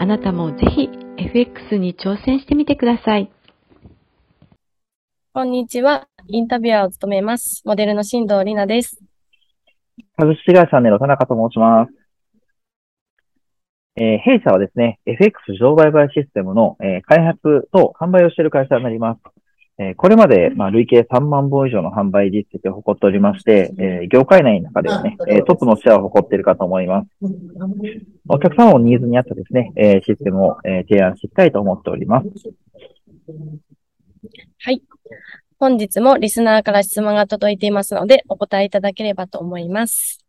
あなたもぜひ FX に挑戦してみてください。こんにちは。インタビュアーを務めます。モデルの新藤里奈です。株式会社ネロ田中と申します。えー、弊社はですね、FX 自動売買システムの、えー、開発と販売をしている会社になります。えー、これまで、まあ、累計3万本以上の販売実績を誇っておりまして、えー、業界内の中ではね、えー、トップのシェアを誇っているかと思います。お客様のニーズに合ったですね、えー、システムを、えー、提案したいと思っております。はい。本日もリスナーから質問が届いていますので、お答えいただければと思います。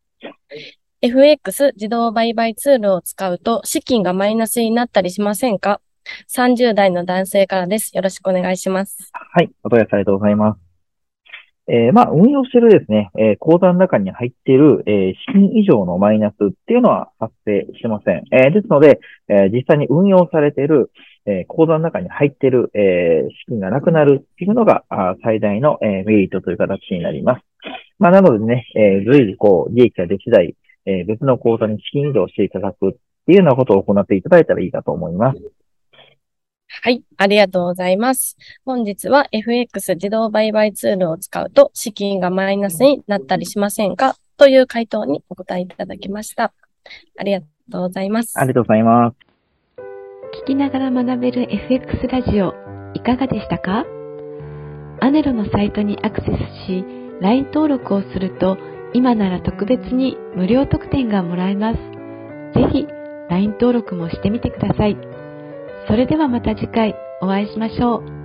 FX 自動売買ツールを使うと資金がマイナスになったりしませんか？?30 代の男性からです。よろしくお願いします。はい。お問い合わせありがとうございます。えー、まあ、運用してるですね、えー、口座の中に入っている、えー、資金以上のマイナスっていうのは発生してません。え、ですので、え、実際に運用されている、え、口座の中に入っている、え、資金がなくなるっていうのが、あ最大の、え、メリットという形になります。まあ、なのでね、え、随時こう、利益ができ次第、え、別の口座に資金移動していただくっていうようなことを行っていただいたらいいかと思います。はい。ありがとうございます。本日は FX 自動売買ツールを使うと資金がマイナスになったりしませんか？という回答にお答えいただきました。ありがとうございます。ありがとうございます。聞きながら学べる FX ラジオ、いかがでしたか？アネロのサイトにアクセスし、LINE 登録をすると、今なら特別に無料特典がもらえます。ぜひ、LINE 登録もしてみてください。それではまた次回お会いしましょう。